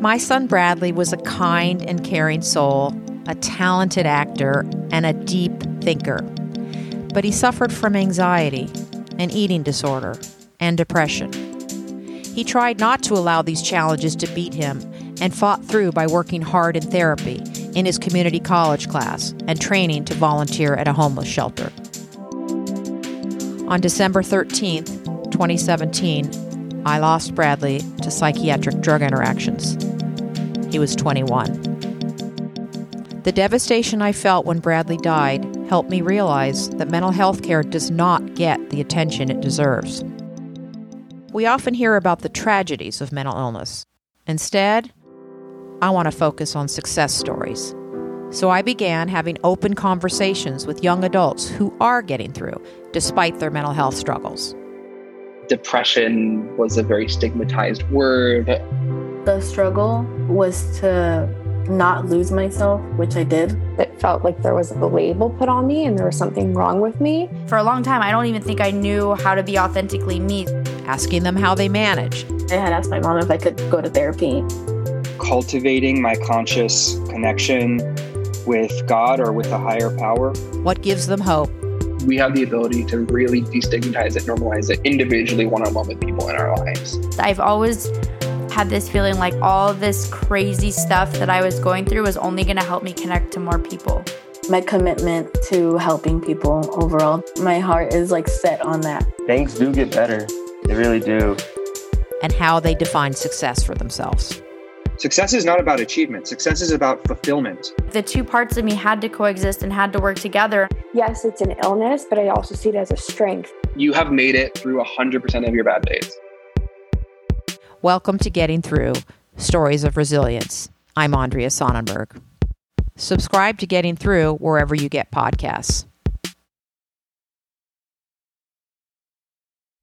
My son Bradley was a kind and caring soul, a talented actor, and a deep thinker. But he suffered from anxiety, an eating disorder, and depression. He tried not to allow these challenges to beat him and fought through by working hard in therapy, in his community college class, and training to volunteer at a homeless shelter. On December 13th, 2017, I lost Bradley to psychiatric drug interactions. He was 21. The devastation I felt when Bradley died helped me realize that mental health care does not get the attention it deserves. We often hear about the tragedies of mental illness. Instead, I want to focus on success stories. So I began having open conversations with young adults who are getting through despite their mental health struggles. Depression was a very stigmatized word. The struggle was to not lose myself, which I did. It felt like there was a label put on me and there was something wrong with me. For a long time, I don't even think I knew how to be authentically me. Asking them how they manage. I had asked my mom if I could go to therapy. Cultivating my conscious connection with God or with a higher power. What gives them hope? We have the ability to really destigmatize it, normalize it individually, one on one with people in our lives. I've always had this feeling like all this crazy stuff that I was going through was only going to help me connect to more people. My commitment to helping people overall, my heart is like set on that. Things do get better, they really do. And how they define success for themselves. Success is not about achievement. Success is about fulfillment. The two parts of me had to coexist and had to work together. Yes, it's an illness, but I also see it as a strength. You have made it through 100% of your bad days. Welcome to Getting Through Stories of Resilience. I'm Andrea Sonnenberg. Subscribe to Getting Through wherever you get podcasts.